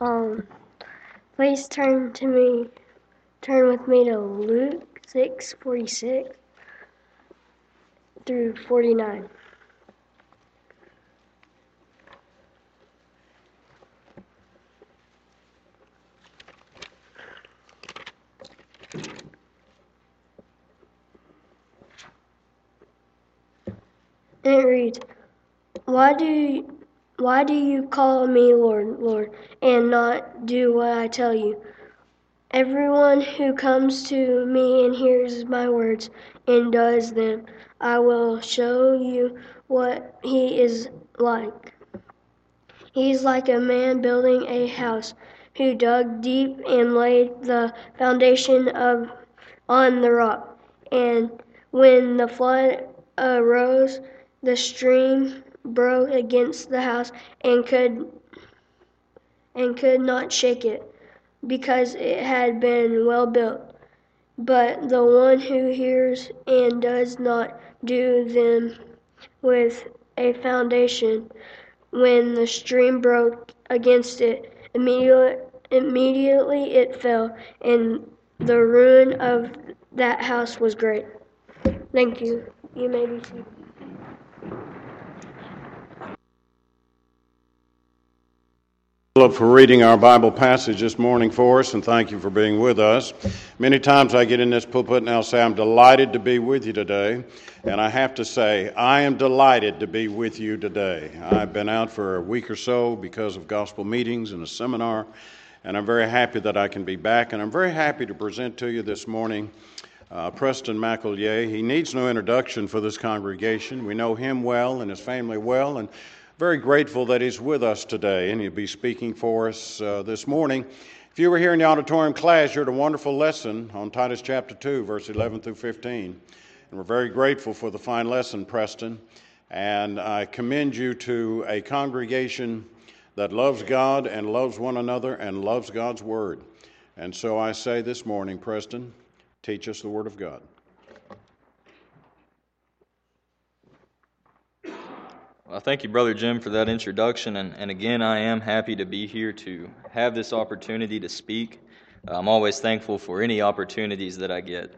Um, please turn to me, turn with me to Luke six forty six through forty nine. And it reads, Why do why do you call me Lord, Lord, and not do what I tell you? Everyone who comes to me and hears my words and does them, I will show you what he is like. He is like a man building a house who dug deep and laid the foundation of on the rock. And when the flood arose, the stream broke against the house and could and could not shake it because it had been well built. But the one who hears and does not do them with a foundation, when the stream broke against it, immediately, immediately it fell, and the ruin of that house was great. Thank you. You may be seated. For reading our Bible passage this morning for us, and thank you for being with us. Many times I get in this pulpit and I'll say, I'm delighted to be with you today. And I have to say, I am delighted to be with you today. I've been out for a week or so because of gospel meetings and a seminar, and I'm very happy that I can be back. And I'm very happy to present to you this morning uh, Preston McEllier. He needs no introduction for this congregation. We know him well and his family well, and very grateful that he's with us today, and he'll be speaking for us uh, this morning. If you were here in the auditorium class, you heard a wonderful lesson on Titus chapter 2, verse 11 through 15. And we're very grateful for the fine lesson, Preston. And I commend you to a congregation that loves God and loves one another and loves God's Word. And so I say this morning, Preston, teach us the Word of God. Well, thank you, Brother Jim, for that introduction. And, and again, I am happy to be here to have this opportunity to speak. I'm always thankful for any opportunities that I get.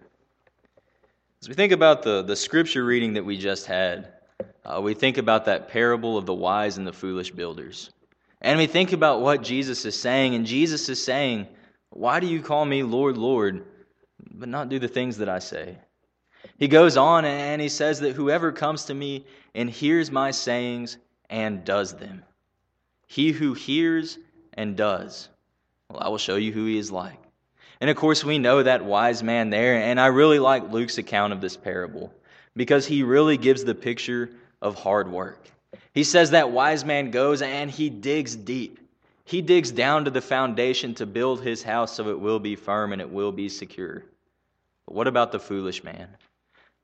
As we think about the, the scripture reading that we just had, uh, we think about that parable of the wise and the foolish builders. And we think about what Jesus is saying. And Jesus is saying, Why do you call me Lord, Lord, but not do the things that I say? He goes on and he says that whoever comes to me and hears my sayings and does them, he who hears and does, well, I will show you who he is like. And of course, we know that wise man there, and I really like Luke's account of this parable because he really gives the picture of hard work. He says that wise man goes and he digs deep. He digs down to the foundation to build his house so it will be firm and it will be secure. But what about the foolish man?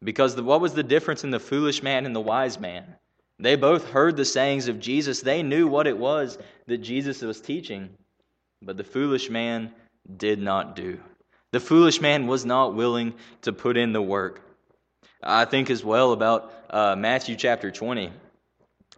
Because the, what was the difference in the foolish man and the wise man? They both heard the sayings of Jesus. They knew what it was that Jesus was teaching. But the foolish man did not do. The foolish man was not willing to put in the work. I think as well about uh, Matthew chapter 20.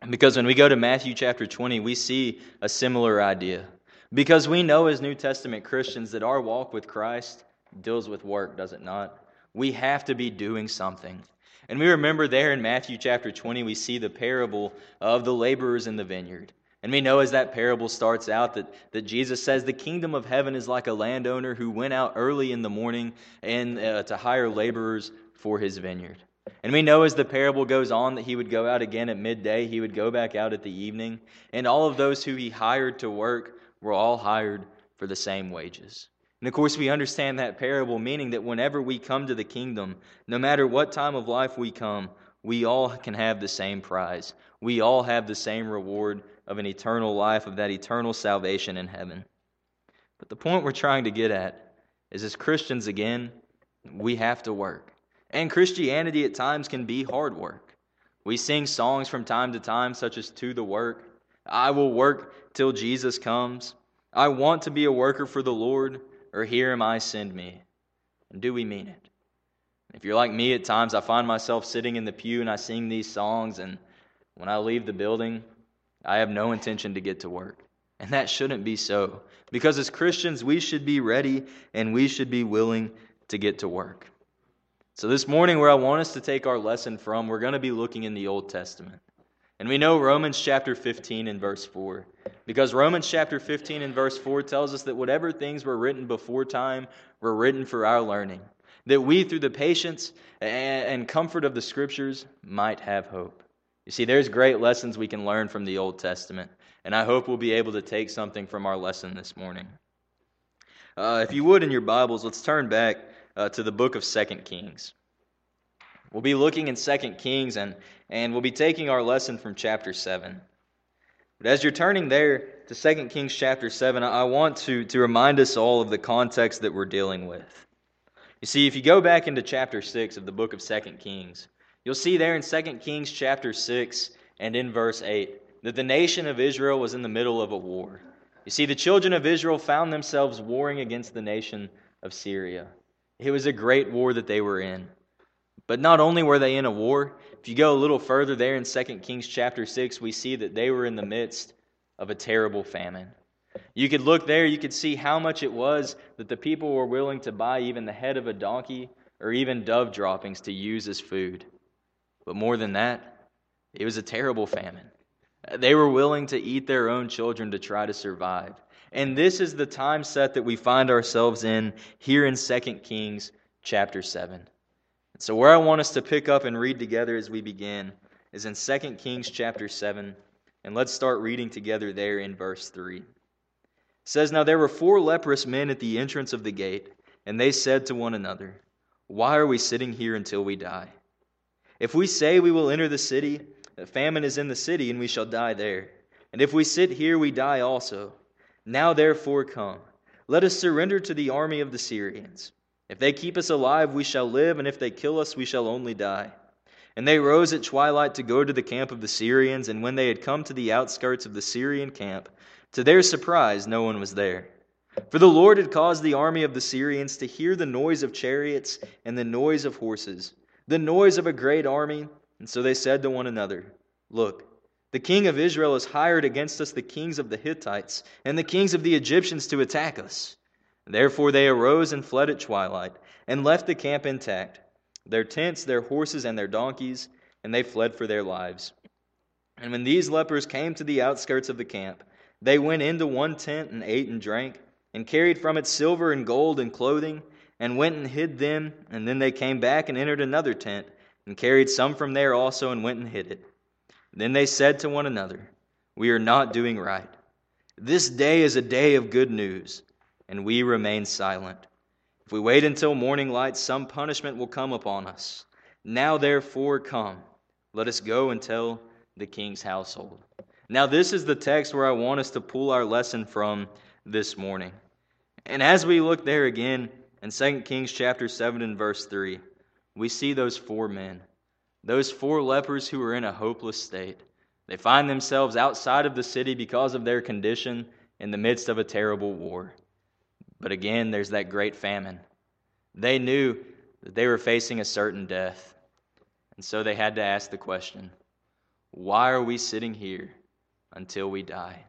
Because when we go to Matthew chapter 20, we see a similar idea. Because we know as New Testament Christians that our walk with Christ deals with work, does it not? We have to be doing something. And we remember there in Matthew chapter 20, we see the parable of the laborers in the vineyard. And we know as that parable starts out that, that Jesus says the kingdom of heaven is like a landowner who went out early in the morning and uh, to hire laborers for his vineyard. And we know as the parable goes on that he would go out again at midday, he would go back out at the evening, and all of those who he hired to work were all hired for the same wages. And of course, we understand that parable, meaning that whenever we come to the kingdom, no matter what time of life we come, we all can have the same prize. We all have the same reward of an eternal life, of that eternal salvation in heaven. But the point we're trying to get at is as Christians, again, we have to work. And Christianity at times can be hard work. We sing songs from time to time, such as To the Work, I will work till Jesus comes. I want to be a worker for the Lord or here am I, send me? And do we mean it? If you're like me at times, I find myself sitting in the pew and I sing these songs, and when I leave the building, I have no intention to get to work. And that shouldn't be so. Because as Christians, we should be ready and we should be willing to get to work. So, this morning, where I want us to take our lesson from, we're going to be looking in the Old Testament. And we know Romans chapter 15 and verse 4. Because Romans chapter 15 and verse 4 tells us that whatever things were written before time were written for our learning, that we, through the patience and comfort of the Scriptures, might have hope. You see, there's great lessons we can learn from the Old Testament, and I hope we'll be able to take something from our lesson this morning. Uh, if you would, in your Bibles, let's turn back uh, to the book of Second Kings. We'll be looking in Second Kings, and, and we'll be taking our lesson from chapter 7. But as you're turning there to 2 Kings chapter 7, I want to, to remind us all of the context that we're dealing with. You see, if you go back into chapter 6 of the book of 2 Kings, you'll see there in 2 Kings chapter 6 and in verse 8 that the nation of Israel was in the middle of a war. You see, the children of Israel found themselves warring against the nation of Syria. It was a great war that they were in. But not only were they in a war, if you go a little further there in 2 Kings chapter 6, we see that they were in the midst of a terrible famine. You could look there, you could see how much it was that the people were willing to buy even the head of a donkey or even dove droppings to use as food. But more than that, it was a terrible famine. They were willing to eat their own children to try to survive. And this is the time set that we find ourselves in here in 2 Kings chapter 7. So, where I want us to pick up and read together as we begin is in 2 Kings chapter 7. And let's start reading together there in verse 3. It says, Now there were four leprous men at the entrance of the gate, and they said to one another, Why are we sitting here until we die? If we say we will enter the city, famine is in the city, and we shall die there. And if we sit here, we die also. Now therefore come, let us surrender to the army of the Syrians. If they keep us alive, we shall live, and if they kill us, we shall only die. And they rose at twilight to go to the camp of the Syrians, and when they had come to the outskirts of the Syrian camp, to their surprise, no one was there. For the Lord had caused the army of the Syrians to hear the noise of chariots and the noise of horses, the noise of a great army. And so they said to one another, Look, the king of Israel has hired against us the kings of the Hittites and the kings of the Egyptians to attack us. Therefore they arose and fled at twilight, and left the camp intact, their tents, their horses, and their donkeys, and they fled for their lives. And when these lepers came to the outskirts of the camp, they went into one tent and ate and drank, and carried from it silver and gold and clothing, and went and hid them. And then they came back and entered another tent, and carried some from there also, and went and hid it. Then they said to one another, We are not doing right. This day is a day of good news and we remain silent. If we wait until morning light, some punishment will come upon us. Now, therefore, come. Let us go and tell the king's household. Now, this is the text where I want us to pull our lesson from this morning. And as we look there again in 2 Kings chapter 7 and verse 3, we see those four men, those four lepers who are in a hopeless state. They find themselves outside of the city because of their condition in the midst of a terrible war. But again, there's that great famine. They knew that they were facing a certain death. And so they had to ask the question why are we sitting here until we die?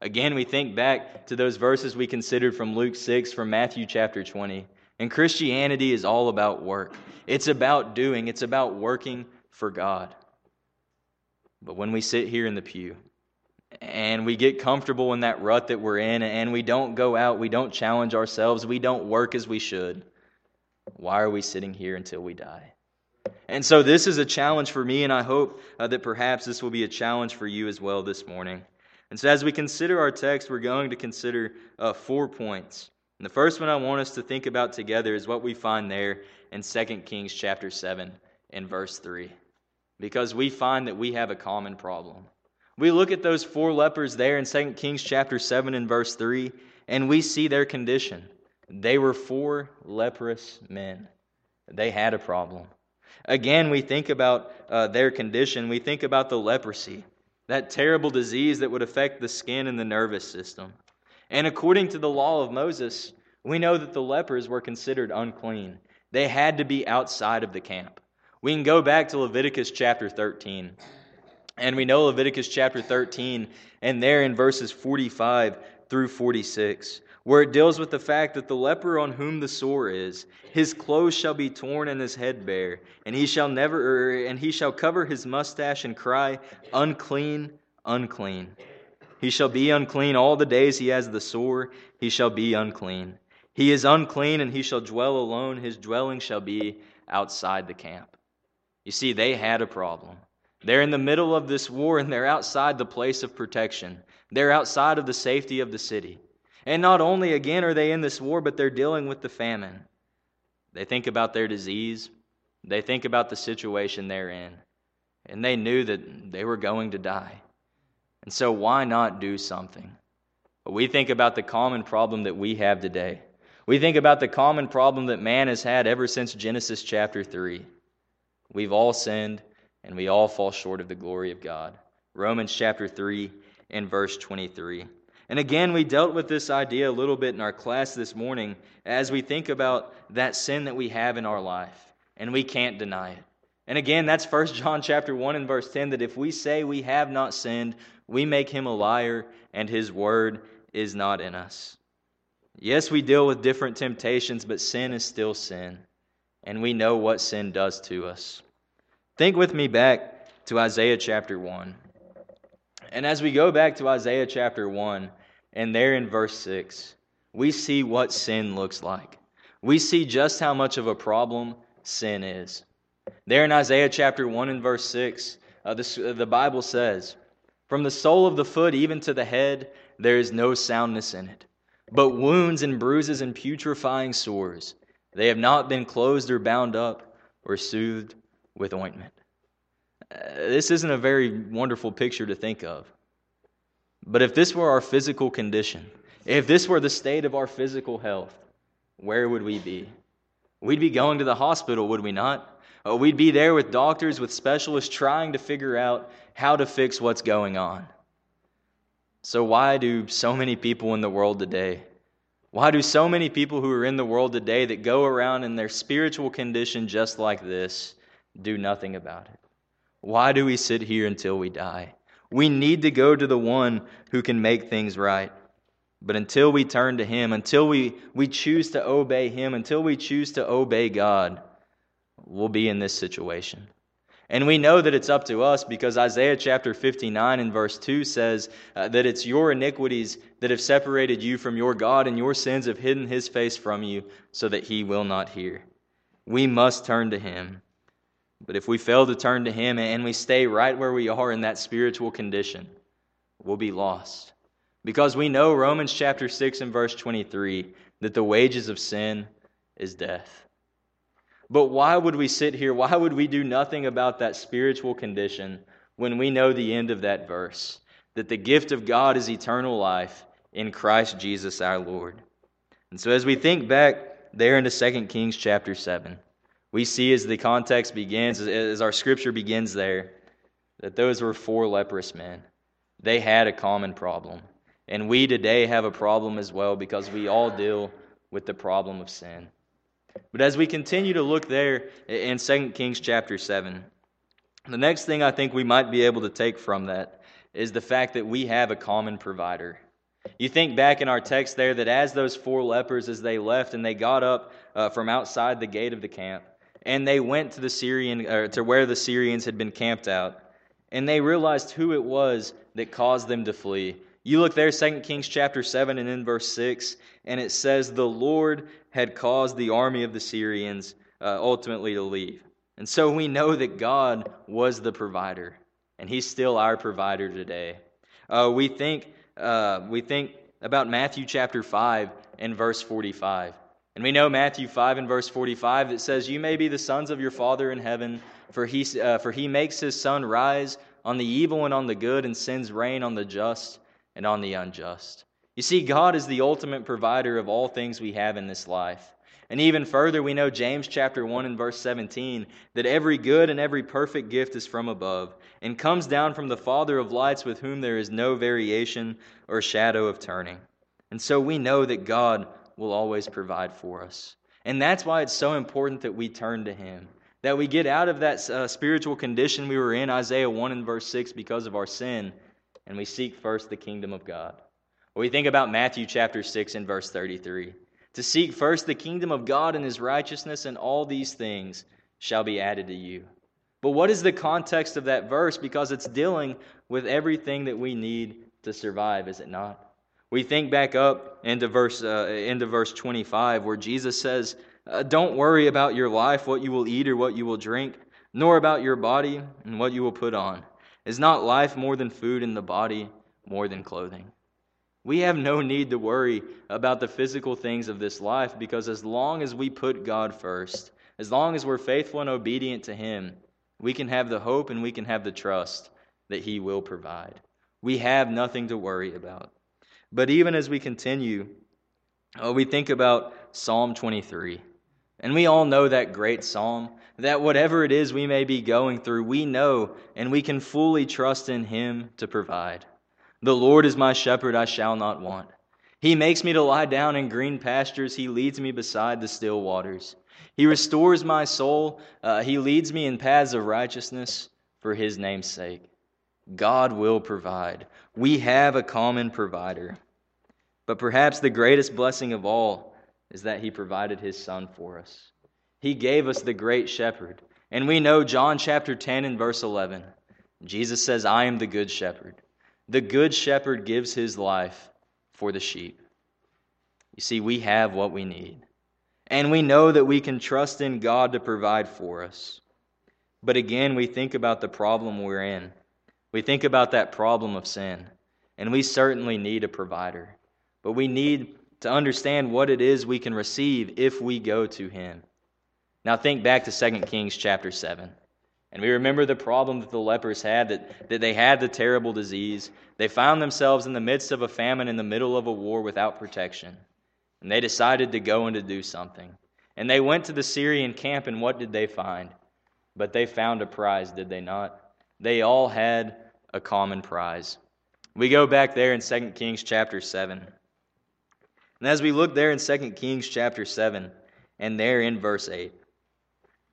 Again, we think back to those verses we considered from Luke 6, from Matthew chapter 20. And Christianity is all about work, it's about doing, it's about working for God. But when we sit here in the pew, and we get comfortable in that rut that we're in and we don't go out, we don't challenge ourselves, we don't work as we should, why are we sitting here until we die? And so, this is a challenge for me, and I hope uh, that perhaps this will be a challenge for you as well this morning. And so, as we consider our text, we're going to consider uh, four points. And the first one I want us to think about together is what we find there in 2 Kings chapter 7 and verse 3. Because we find that we have a common problem. We look at those four lepers there in 2 Kings chapter 7 and verse 3, and we see their condition. They were four leprous men. They had a problem. Again, we think about uh, their condition. We think about the leprosy, that terrible disease that would affect the skin and the nervous system. And according to the law of Moses, we know that the lepers were considered unclean. They had to be outside of the camp. We can go back to Leviticus chapter 13. And we know Leviticus chapter 13, and there in verses 45 through 46, where it deals with the fact that the leper on whom the sore is, his clothes shall be torn and his head bare, and he shall never, er, and he shall cover his mustache and cry, Unclean, unclean. He shall be unclean all the days he has the sore, he shall be unclean. He is unclean, and he shall dwell alone. His dwelling shall be outside the camp. You see, they had a problem. They're in the middle of this war, and they're outside the place of protection. They're outside of the safety of the city. And not only, again, are they in this war, but they're dealing with the famine. They think about their disease, they think about the situation they're in, and they knew that they were going to die. And so, why not do something? We think about the common problem that we have today. We think about the common problem that man has had ever since Genesis chapter 3. We've all sinned and we all fall short of the glory of God. Romans chapter 3 and verse 23. And again, we dealt with this idea a little bit in our class this morning as we think about that sin that we have in our life, and we can't deny it. And again, that's 1 John chapter 1 and verse 10 that if we say we have not sinned, we make him a liar, and his word is not in us. Yes, we deal with different temptations, but sin is still sin. And we know what sin does to us. Think with me back to Isaiah chapter 1. And as we go back to Isaiah chapter 1, and there in verse 6, we see what sin looks like. We see just how much of a problem sin is. There in Isaiah chapter 1 and verse 6, uh, the, uh, the Bible says, From the sole of the foot even to the head, there is no soundness in it but wounds and bruises and putrefying sores. They have not been closed or bound up or soothed with ointment. Uh, this isn't a very wonderful picture to think of. But if this were our physical condition, if this were the state of our physical health, where would we be? We'd be going to the hospital, would we not? Uh, we'd be there with doctors, with specialists trying to figure out how to fix what's going on. So, why do so many people in the world today, why do so many people who are in the world today that go around in their spiritual condition just like this do nothing about it? Why do we sit here until we die? We need to go to the one who can make things right. But until we turn to Him, until we, we choose to obey Him, until we choose to obey God, we'll be in this situation. And we know that it's up to us because Isaiah chapter 59 and verse 2 says uh, that it's your iniquities that have separated you from your God, and your sins have hidden his face from you so that he will not hear. We must turn to him. But if we fail to turn to him and we stay right where we are in that spiritual condition, we'll be lost. Because we know Romans chapter 6 and verse 23 that the wages of sin is death. But why would we sit here? Why would we do nothing about that spiritual condition when we know the end of that verse? That the gift of God is eternal life in Christ Jesus our Lord. And so as we think back there into 2 Kings chapter 7, we see as the context begins, as our scripture begins there, that those were four leprous men. They had a common problem. And we today have a problem as well because we all deal with the problem of sin. But as we continue to look there in 2 Kings chapter 7, the next thing I think we might be able to take from that is the fact that we have a common provider. You think back in our text there that as those four lepers, as they left and they got up uh, from outside the gate of the camp, and they went to the Syrian or to where the Syrians had been camped out, and they realized who it was that caused them to flee. You look there, 2 Kings chapter 7 and in verse 6, and it says, The Lord had caused the army of the Syrians uh, ultimately to leave. And so we know that God was the provider, and He's still our provider today. Uh, we, think, uh, we think about Matthew chapter 5 and verse 45. And we know Matthew 5 and verse 45 that says, You may be the sons of your Father in heaven, for he, uh, for he makes his sun rise on the evil and on the good, and sends rain on the just and on the unjust. You see, God is the ultimate provider of all things we have in this life. And even further, we know James chapter 1 and verse 17 that every good and every perfect gift is from above and comes down from the Father of lights with whom there is no variation or shadow of turning. And so we know that God will always provide for us. And that's why it's so important that we turn to Him. that we get out of that uh, spiritual condition we were in, Isaiah 1 and verse 6, because of our sin, and we seek first the kingdom of God. Or we think about Matthew chapter 6 and verse 33 to seek first the kingdom of God and his righteousness, and all these things shall be added to you. But what is the context of that verse? Because it's dealing with everything that we need to survive, is it not? We think back up into verse, uh, into verse 25, where Jesus says, uh, Don't worry about your life, what you will eat or what you will drink, nor about your body and what you will put on. Is not life more than food, and the body more than clothing? We have no need to worry about the physical things of this life because as long as we put God first, as long as we're faithful and obedient to Him, we can have the hope and we can have the trust that He will provide. We have nothing to worry about. But even as we continue, oh, we think about Psalm 23. And we all know that great psalm, that whatever it is we may be going through, we know and we can fully trust in Him to provide. The Lord is my shepherd, I shall not want. He makes me to lie down in green pastures. He leads me beside the still waters. He restores my soul. Uh, he leads me in paths of righteousness for his name's sake. God will provide. We have a common provider. But perhaps the greatest blessing of all is that he provided his son for us. He gave us the great shepherd. And we know John chapter 10 and verse 11. Jesus says, I am the good shepherd. The good shepherd gives his life for the sheep. You see, we have what we need. And we know that we can trust in God to provide for us. But again, we think about the problem we're in. We think about that problem of sin. And we certainly need a provider. But we need to understand what it is we can receive if we go to him. Now think back to 2 Kings chapter 7. And we remember the problem that the lepers had, that, that they had the terrible disease. They found themselves in the midst of a famine, in the middle of a war without protection. And they decided to go and to do something. And they went to the Syrian camp, and what did they find? But they found a prize, did they not? They all had a common prize. We go back there in 2 Kings chapter 7. And as we look there in 2 Kings chapter 7, and there in verse 8, it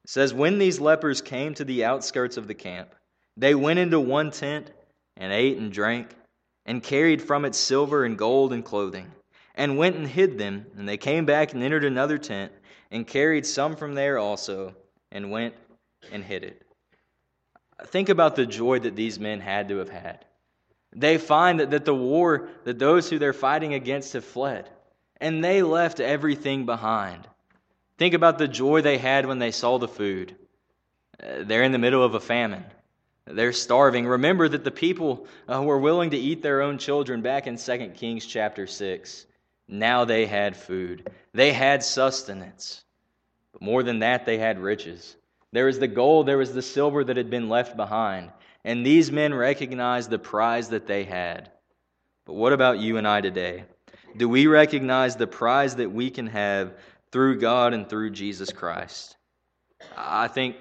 says, When these lepers came to the outskirts of the camp, they went into one tent and ate and drank, and carried from it silver and gold and clothing, and went and hid them. And they came back and entered another tent, and carried some from there also, and went and hid it. Think about the joy that these men had to have had. They find that, that the war, that those who they're fighting against have fled, and they left everything behind. Think about the joy they had when they saw the food. Uh, they're in the middle of a famine. They're starving. Remember that the people uh, were willing to eat their own children back in 2 Kings chapter 6. Now they had food. They had sustenance. But more than that, they had riches. There was the gold, there was the silver that had been left behind. And these men recognized the prize that they had. But what about you and I today? Do we recognize the prize that we can have through God and through Jesus Christ. I think,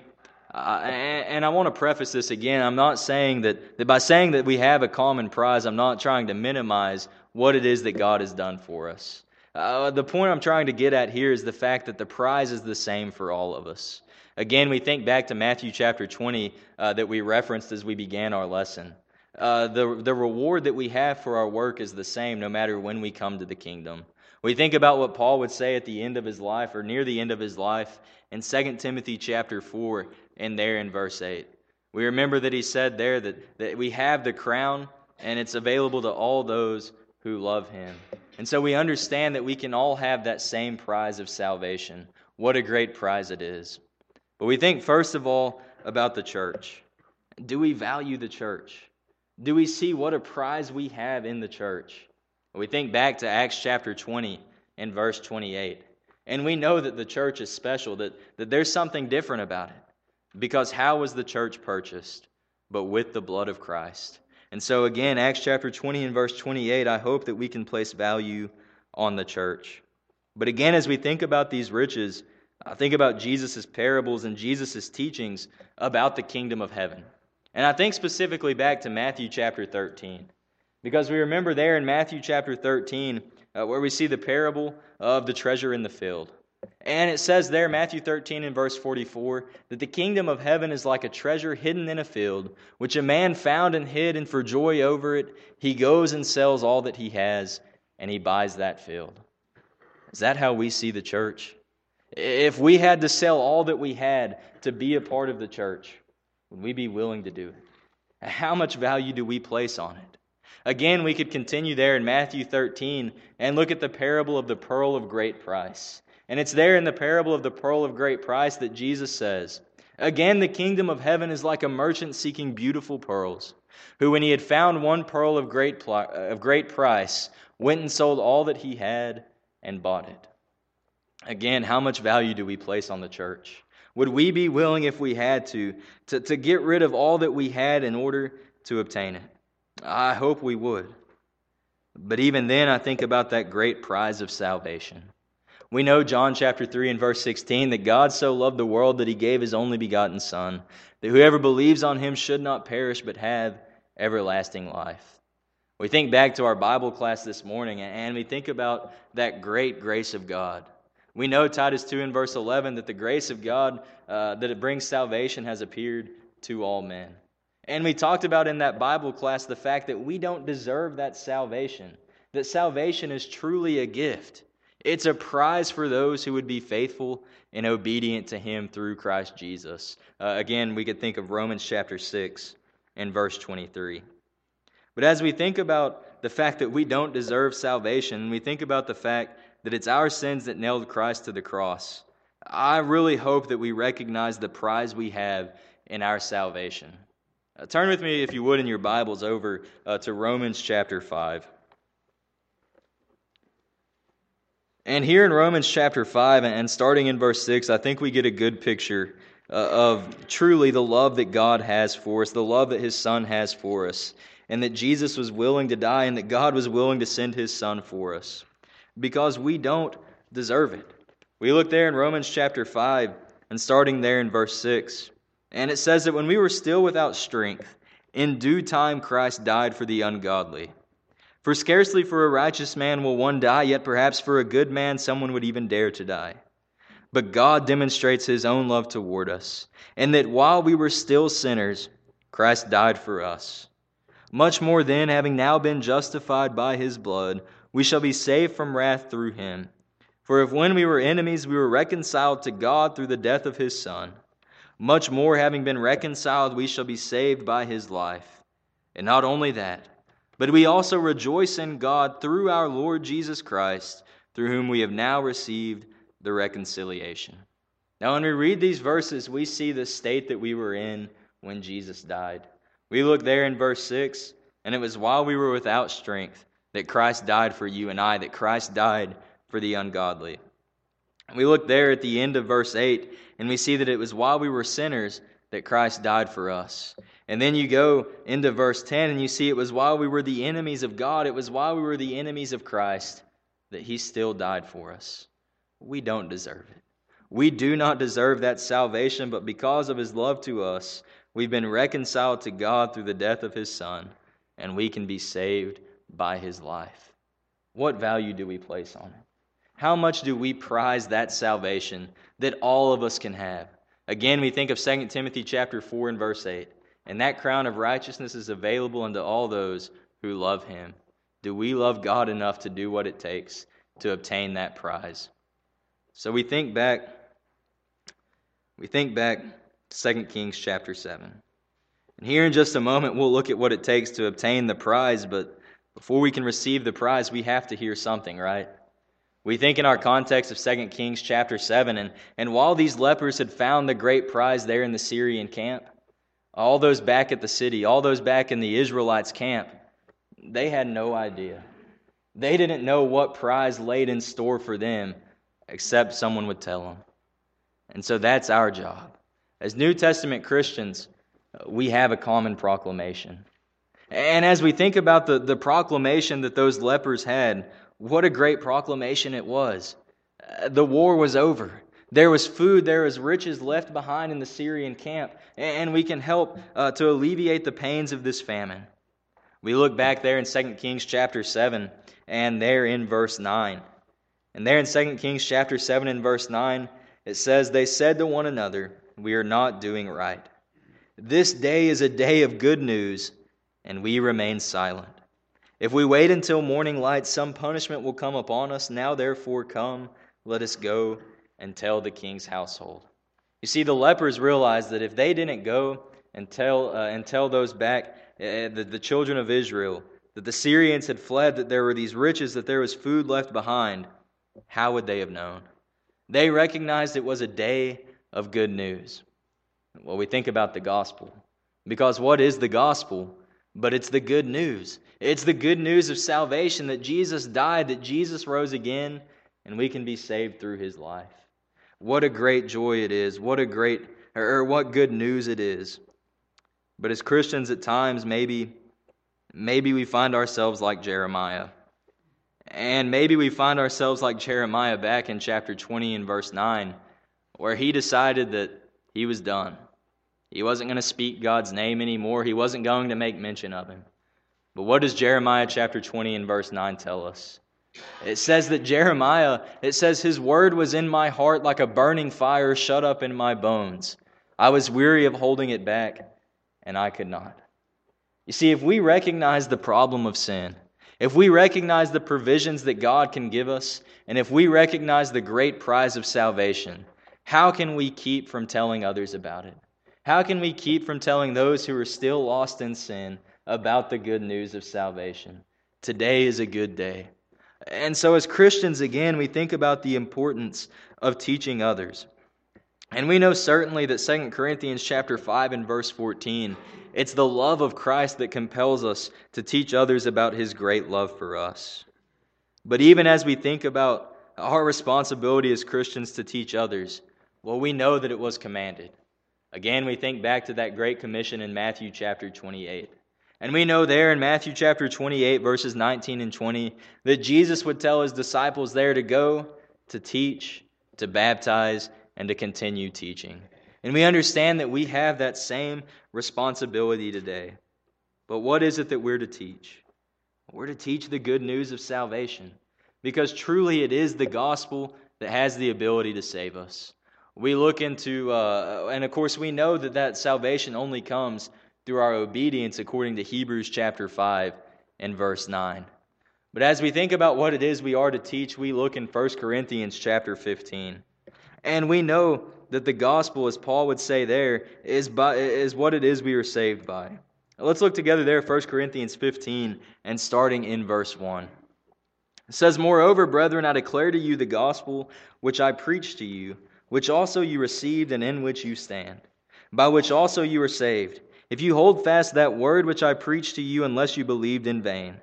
uh, and I want to preface this again. I'm not saying that, that by saying that we have a common prize, I'm not trying to minimize what it is that God has done for us. Uh, the point I'm trying to get at here is the fact that the prize is the same for all of us. Again, we think back to Matthew chapter 20 uh, that we referenced as we began our lesson. Uh, the, the reward that we have for our work is the same no matter when we come to the kingdom. We think about what Paul would say at the end of his life or near the end of his life in 2 Timothy chapter 4 and there in verse 8. We remember that he said there that, that we have the crown and it's available to all those who love him. And so we understand that we can all have that same prize of salvation. What a great prize it is. But we think, first of all, about the church. Do we value the church? Do we see what a prize we have in the church? We think back to Acts chapter 20 and verse 28. And we know that the church is special, that, that there's something different about it. Because how was the church purchased? But with the blood of Christ. And so, again, Acts chapter 20 and verse 28, I hope that we can place value on the church. But again, as we think about these riches, I think about Jesus' parables and Jesus' teachings about the kingdom of heaven. And I think specifically back to Matthew chapter 13. Because we remember there in Matthew chapter 13, uh, where we see the parable of the treasure in the field. And it says there, Matthew 13 and verse 44, that the kingdom of heaven is like a treasure hidden in a field, which a man found and hid, and for joy over it, he goes and sells all that he has, and he buys that field. Is that how we see the church? If we had to sell all that we had to be a part of the church, would we be willing to do it? How much value do we place on it? Again, we could continue there in Matthew 13 and look at the parable of the pearl of great price. And it's there in the parable of the pearl of great price that Jesus says, Again, the kingdom of heaven is like a merchant seeking beautiful pearls, who, when he had found one pearl of great, pl- of great price, went and sold all that he had and bought it. Again, how much value do we place on the church? Would we be willing, if we had to, to, to get rid of all that we had in order to obtain it? I hope we would. But even then, I think about that great prize of salvation. We know John chapter 3 and verse 16 that God so loved the world that he gave his only begotten Son, that whoever believes on him should not perish but have everlasting life. We think back to our Bible class this morning and we think about that great grace of God. We know Titus 2 and verse 11 that the grace of God uh, that it brings salvation has appeared to all men. And we talked about in that Bible class the fact that we don't deserve that salvation, that salvation is truly a gift. It's a prize for those who would be faithful and obedient to Him through Christ Jesus. Uh, again, we could think of Romans chapter 6 and verse 23. But as we think about the fact that we don't deserve salvation, we think about the fact that it's our sins that nailed Christ to the cross. I really hope that we recognize the prize we have in our salvation. Uh, turn with me, if you would, in your Bibles over uh, to Romans chapter 5. And here in Romans chapter 5, and starting in verse 6, I think we get a good picture uh, of truly the love that God has for us, the love that His Son has for us, and that Jesus was willing to die, and that God was willing to send His Son for us because we don't deserve it. We look there in Romans chapter 5, and starting there in verse 6, and it says that when we were still without strength, in due time Christ died for the ungodly. For scarcely for a righteous man will one die, yet perhaps for a good man someone would even dare to die. But God demonstrates his own love toward us, and that while we were still sinners, Christ died for us. Much more then, having now been justified by his blood, we shall be saved from wrath through him. For if when we were enemies we were reconciled to God through the death of his Son, much more having been reconciled we shall be saved by his life. And not only that, but we also rejoice in God through our Lord Jesus Christ, through whom we have now received the reconciliation. Now, when we read these verses, we see the state that we were in when Jesus died. We look there in verse 6, and it was while we were without strength that Christ died for you and I, that Christ died for the ungodly. We look there at the end of verse 8, and we see that it was while we were sinners that Christ died for us. And then you go into verse 10 and you see it was while we were the enemies of God, it was while we were the enemies of Christ that he still died for us. We don't deserve it. We do not deserve that salvation, but because of his love to us, we've been reconciled to God through the death of his Son, and we can be saved by his life. What value do we place on it? How much do we prize that salvation that all of us can have? Again, we think of 2 Timothy chapter 4 and verse 8. And that crown of righteousness is available unto all those who love him. Do we love God enough to do what it takes to obtain that prize? So we think back we think back to 2 Kings chapter 7. And here in just a moment we'll look at what it takes to obtain the prize, but before we can receive the prize, we have to hear something, right? We think in our context of 2 Kings chapter 7, and, and while these lepers had found the great prize there in the Syrian camp, all those back at the city, all those back in the Israelites' camp, they had no idea. They didn't know what prize laid in store for them except someone would tell them. And so that's our job. As New Testament Christians, uh, we have a common proclamation. And as we think about the, the proclamation that those lepers had, what a great proclamation it was. The war was over. There was food, there was riches left behind in the Syrian camp, and we can help uh, to alleviate the pains of this famine. We look back there in 2 Kings chapter 7, and there in verse 9. And there in 2 Kings chapter 7 and verse 9, it says, They said to one another, We are not doing right. This day is a day of good news, and we remain silent. If we wait until morning light, some punishment will come upon us. Now, therefore, come, let us go and tell the king's household. You see, the lepers realized that if they didn't go and tell, uh, and tell those back, uh, the, the children of Israel, that the Syrians had fled, that there were these riches, that there was food left behind, how would they have known? They recognized it was a day of good news. Well, we think about the gospel. Because what is the gospel? But it's the good news. It's the good news of salvation that Jesus died, that Jesus rose again, and we can be saved through his life. What a great joy it is. What a great, or what good news it is. But as Christians, at times, maybe, maybe we find ourselves like Jeremiah. And maybe we find ourselves like Jeremiah back in chapter 20 and verse 9, where he decided that he was done. He wasn't going to speak God's name anymore. He wasn't going to make mention of him. But what does Jeremiah chapter 20 and verse 9 tell us? It says that Jeremiah, it says, His word was in my heart like a burning fire shut up in my bones. I was weary of holding it back, and I could not. You see, if we recognize the problem of sin, if we recognize the provisions that God can give us, and if we recognize the great prize of salvation, how can we keep from telling others about it? How can we keep from telling those who are still lost in sin about the good news of salvation? Today is a good day. And so, as Christians, again, we think about the importance of teaching others. And we know certainly that 2 Corinthians chapter 5 and verse 14, it's the love of Christ that compels us to teach others about his great love for us. But even as we think about our responsibility as Christians to teach others, well, we know that it was commanded. Again, we think back to that great commission in Matthew chapter 28. And we know there in Matthew chapter 28, verses 19 and 20, that Jesus would tell his disciples there to go, to teach, to baptize, and to continue teaching. And we understand that we have that same responsibility today. But what is it that we're to teach? We're to teach the good news of salvation because truly it is the gospel that has the ability to save us. We look into, uh, and of course, we know that that salvation only comes through our obedience according to Hebrews chapter 5 and verse 9. But as we think about what it is we are to teach, we look in 1 Corinthians chapter 15. And we know that the gospel, as Paul would say there, is, by, is what it is we are saved by. Let's look together there, 1 Corinthians 15, and starting in verse 1. It says, Moreover, brethren, I declare to you the gospel which I preached to you, which also you received and in which you stand, by which also you are saved if you hold fast that word which I preached to you, unless you believed in vain.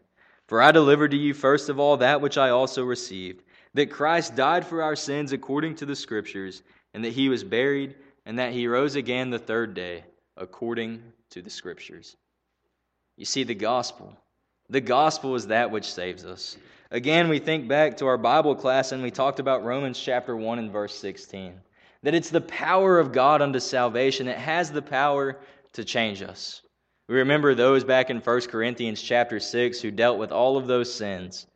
For I delivered to you first of all that which I also received that Christ died for our sins according to the Scriptures, and that he was buried, and that he rose again the third day according to the Scriptures. You see, the gospel. The gospel is that which saves us. Again, we think back to our Bible class and we talked about Romans chapter 1 and verse 16. That it's the power of God unto salvation. It has the power to change us. We remember those back in 1 Corinthians chapter 6 who dealt with all of those sins.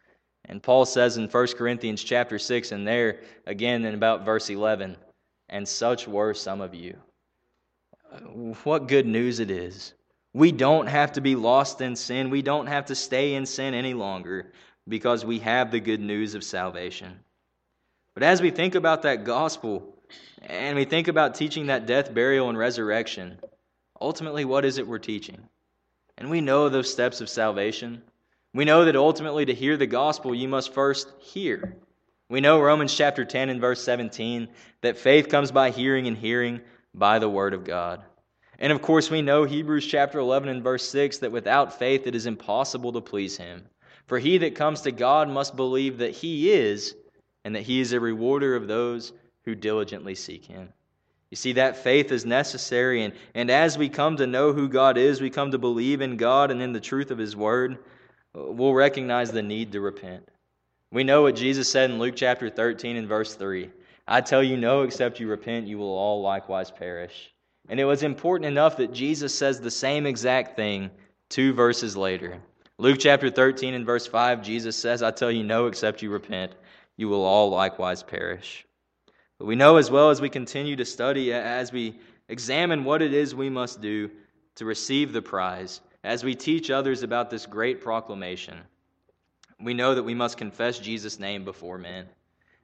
And Paul says in 1 Corinthians chapter 6 and there again in about verse 11, and such were some of you. What good news it is. We don't have to be lost in sin. We don't have to stay in sin any longer because we have the good news of salvation. But as we think about that gospel and we think about teaching that death, burial, and resurrection, ultimately, what is it we're teaching? And we know those steps of salvation. We know that ultimately, to hear the gospel, you must first hear. We know Romans chapter 10 and verse 17 that faith comes by hearing, and hearing by the word of God. And of course, we know Hebrews chapter 11 and verse 6 that without faith it is impossible to please him. For he that comes to God must believe that he is, and that he is a rewarder of those who diligently seek him. You see, that faith is necessary. And, and as we come to know who God is, we come to believe in God and in the truth of His Word, we'll recognize the need to repent. We know what Jesus said in Luke chapter 13 and verse 3 I tell you, no, except you repent, you will all likewise perish. And it was important enough that Jesus says the same exact thing two verses later. Luke chapter 13 and verse 5, Jesus says, I tell you, no, except you repent, you will all likewise perish. But we know as well as we continue to study, as we examine what it is we must do to receive the prize, as we teach others about this great proclamation, we know that we must confess Jesus' name before men.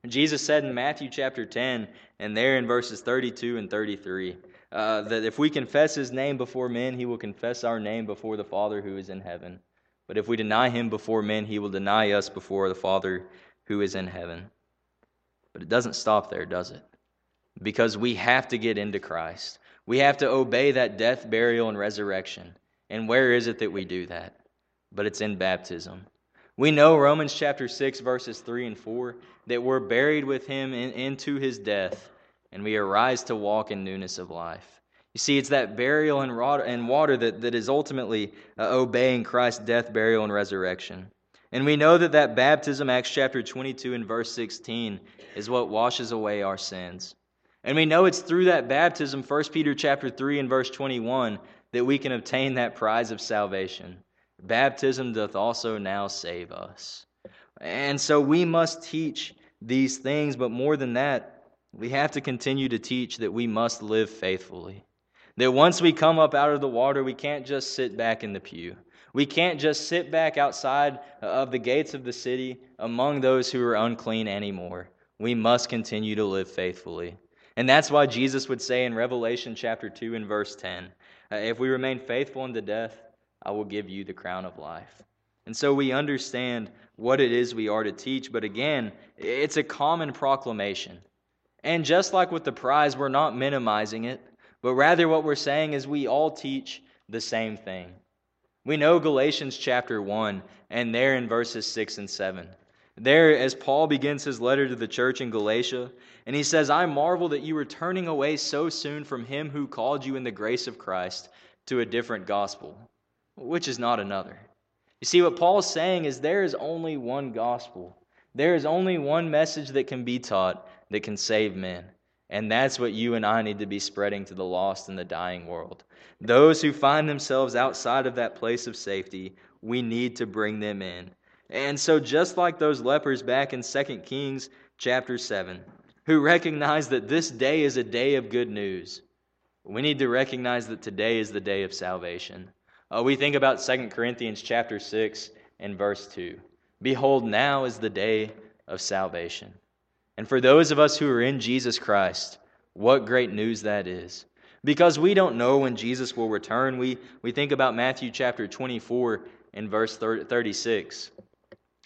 And Jesus said in Matthew chapter 10, and there in verses 32 and 33, uh, that if we confess his name before men, he will confess our name before the Father who is in heaven. But if we deny him before men, he will deny us before the Father who is in heaven. But it doesn't stop there, does it? Because we have to get into Christ. We have to obey that death, burial, and resurrection. And where is it that we do that? But it's in baptism. We know Romans chapter 6, verses 3 and 4, that we're buried with him in, into his death, and we arise to walk in newness of life. You see, it's that burial water, water that, that is ultimately uh, obeying Christ's death, burial, and resurrection. And we know that that baptism, Acts chapter 22 and verse 16, is what washes away our sins. And we know it's through that baptism, 1 Peter chapter 3 and verse 21, that we can obtain that prize of salvation. Baptism doth also now save us. And so we must teach these things, but more than that, we have to continue to teach that we must live faithfully. That once we come up out of the water, we can't just sit back in the pew. We can't just sit back outside of the gates of the city among those who are unclean anymore. We must continue to live faithfully. And that's why Jesus would say in Revelation chapter 2 and verse 10 uh, If we remain faithful unto death, I will give you the crown of life. And so we understand what it is we are to teach, but again, it's a common proclamation. And just like with the prize, we're not minimizing it, but rather what we're saying is we all teach the same thing. We know Galatians chapter 1, and there in verses 6 and 7. There, as Paul begins his letter to the church in Galatia, and he says, I marvel that you are turning away so soon from him who called you in the grace of Christ to a different gospel, which is not another. You see, what Paul's saying is there is only one gospel. There is only one message that can be taught that can save men. And that's what you and I need to be spreading to the lost and the dying world. Those who find themselves outside of that place of safety, we need to bring them in. And so, just like those lepers back in 2 Kings chapter 7, who recognized that this day is a day of good news, we need to recognize that today is the day of salvation. Uh, we think about 2 Corinthians chapter 6 and verse 2. Behold, now is the day of salvation. And for those of us who are in Jesus Christ, what great news that is. Because we don't know when Jesus will return, we, we think about Matthew chapter 24 and verse 36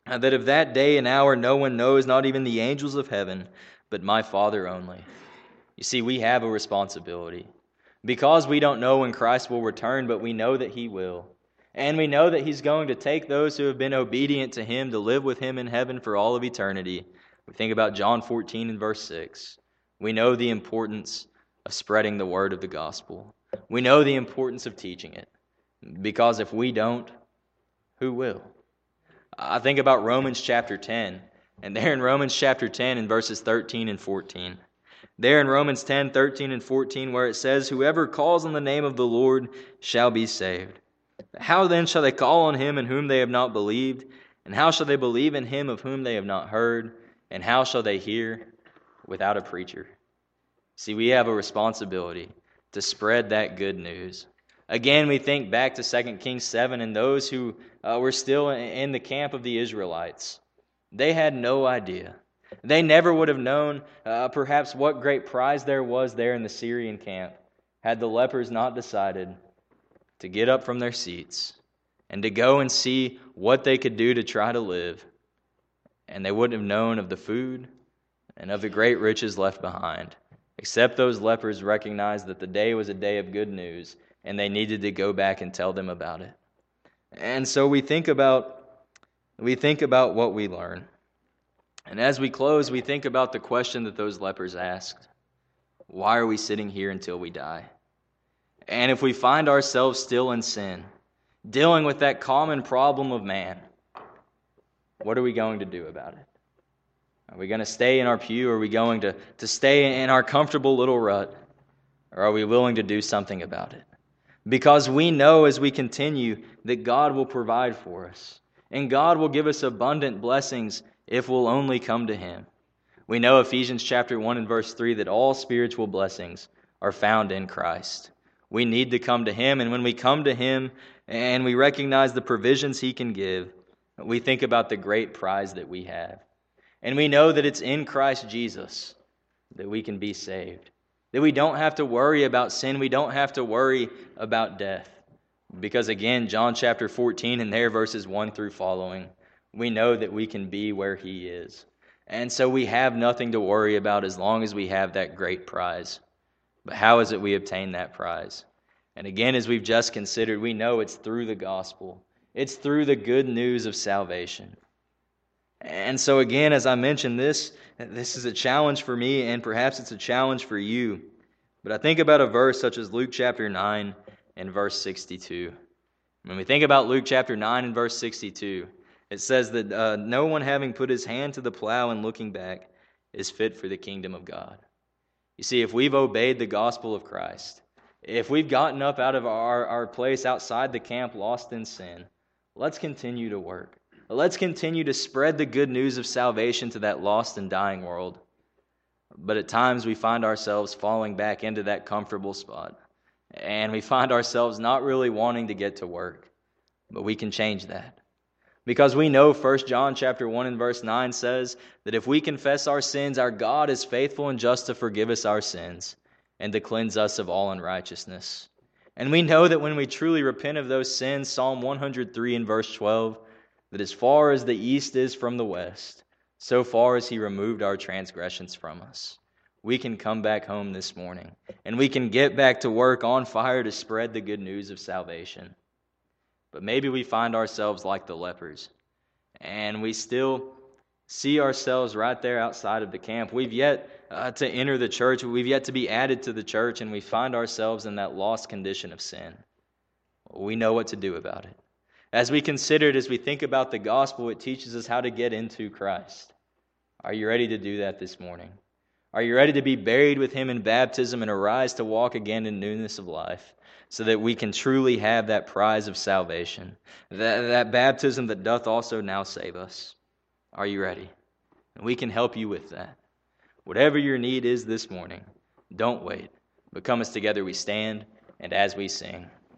that of that day and hour no one knows, not even the angels of heaven, but my Father only. You see, we have a responsibility. Because we don't know when Christ will return, but we know that he will. And we know that he's going to take those who have been obedient to him to live with him in heaven for all of eternity. We think about John 14 and verse 6. We know the importance of spreading the word of the gospel. We know the importance of teaching it. Because if we don't, who will? I think about Romans chapter 10. And there in Romans chapter 10, in verses 13 and 14. There in Romans 10, 13 and 14, where it says, Whoever calls on the name of the Lord shall be saved. How then shall they call on him in whom they have not believed? And how shall they believe in him of whom they have not heard? And how shall they hear without a preacher? See, we have a responsibility to spread that good news. Again, we think back to 2 Kings 7 and those who uh, were still in the camp of the Israelites. They had no idea. They never would have known uh, perhaps what great prize there was there in the Syrian camp had the lepers not decided to get up from their seats and to go and see what they could do to try to live. And they wouldn't have known of the food and of the great riches left behind, except those lepers recognized that the day was a day of good news and they needed to go back and tell them about it. And so we think about we think about what we learn. And as we close, we think about the question that those lepers asked. Why are we sitting here until we die? And if we find ourselves still in sin, dealing with that common problem of man, what are we going to do about it? Are we going to stay in our pew? Are we going to, to stay in our comfortable little rut? Or are we willing to do something about it? because we know as we continue that God will provide for us and God will give us abundant blessings if we'll only come to Him. We know Ephesians chapter 1 and verse 3 that all spiritual blessings are found in Christ. We need to come to Him, and when we come to Him and we recognize the provisions He can give, we think about the great prize that we have. And we know that it's in Christ Jesus that we can be saved. That we don't have to worry about sin, we don't have to worry about death. Because again, John chapter 14 and there, verses 1 through following, we know that we can be where He is. And so we have nothing to worry about as long as we have that great prize. But how is it we obtain that prize? And again, as we've just considered, we know it's through the gospel, it's through the good news of salvation. And so, again, as I mentioned, this, this is a challenge for me, and perhaps it's a challenge for you. But I think about a verse such as Luke chapter 9 and verse 62. When we think about Luke chapter 9 and verse 62, it says that uh, no one having put his hand to the plow and looking back is fit for the kingdom of God. You see, if we've obeyed the gospel of Christ, if we've gotten up out of our, our place outside the camp lost in sin, let's continue to work. Let's continue to spread the good news of salvation to that lost and dying world. But at times we find ourselves falling back into that comfortable spot. And we find ourselves not really wanting to get to work. But we can change that. Because we know 1 John chapter 1 and verse 9 says that if we confess our sins, our God is faithful and just to forgive us our sins and to cleanse us of all unrighteousness. And we know that when we truly repent of those sins, Psalm 103 and verse 12, that as far as the east is from the west, so far as he removed our transgressions from us. We can come back home this morning and we can get back to work on fire to spread the good news of salvation. But maybe we find ourselves like the lepers, and we still see ourselves right there outside of the camp. We've yet uh, to enter the church, we've yet to be added to the church, and we find ourselves in that lost condition of sin. We know what to do about it. As we consider it, as we think about the gospel, it teaches us how to get into Christ. Are you ready to do that this morning? Are you ready to be buried with him in baptism and arise to walk again in newness of life? so that we can truly have that prize of salvation, that, that baptism that doth also now save us. Are you ready? And we can help you with that. Whatever your need is this morning, don't wait, but come as together we stand and as we sing.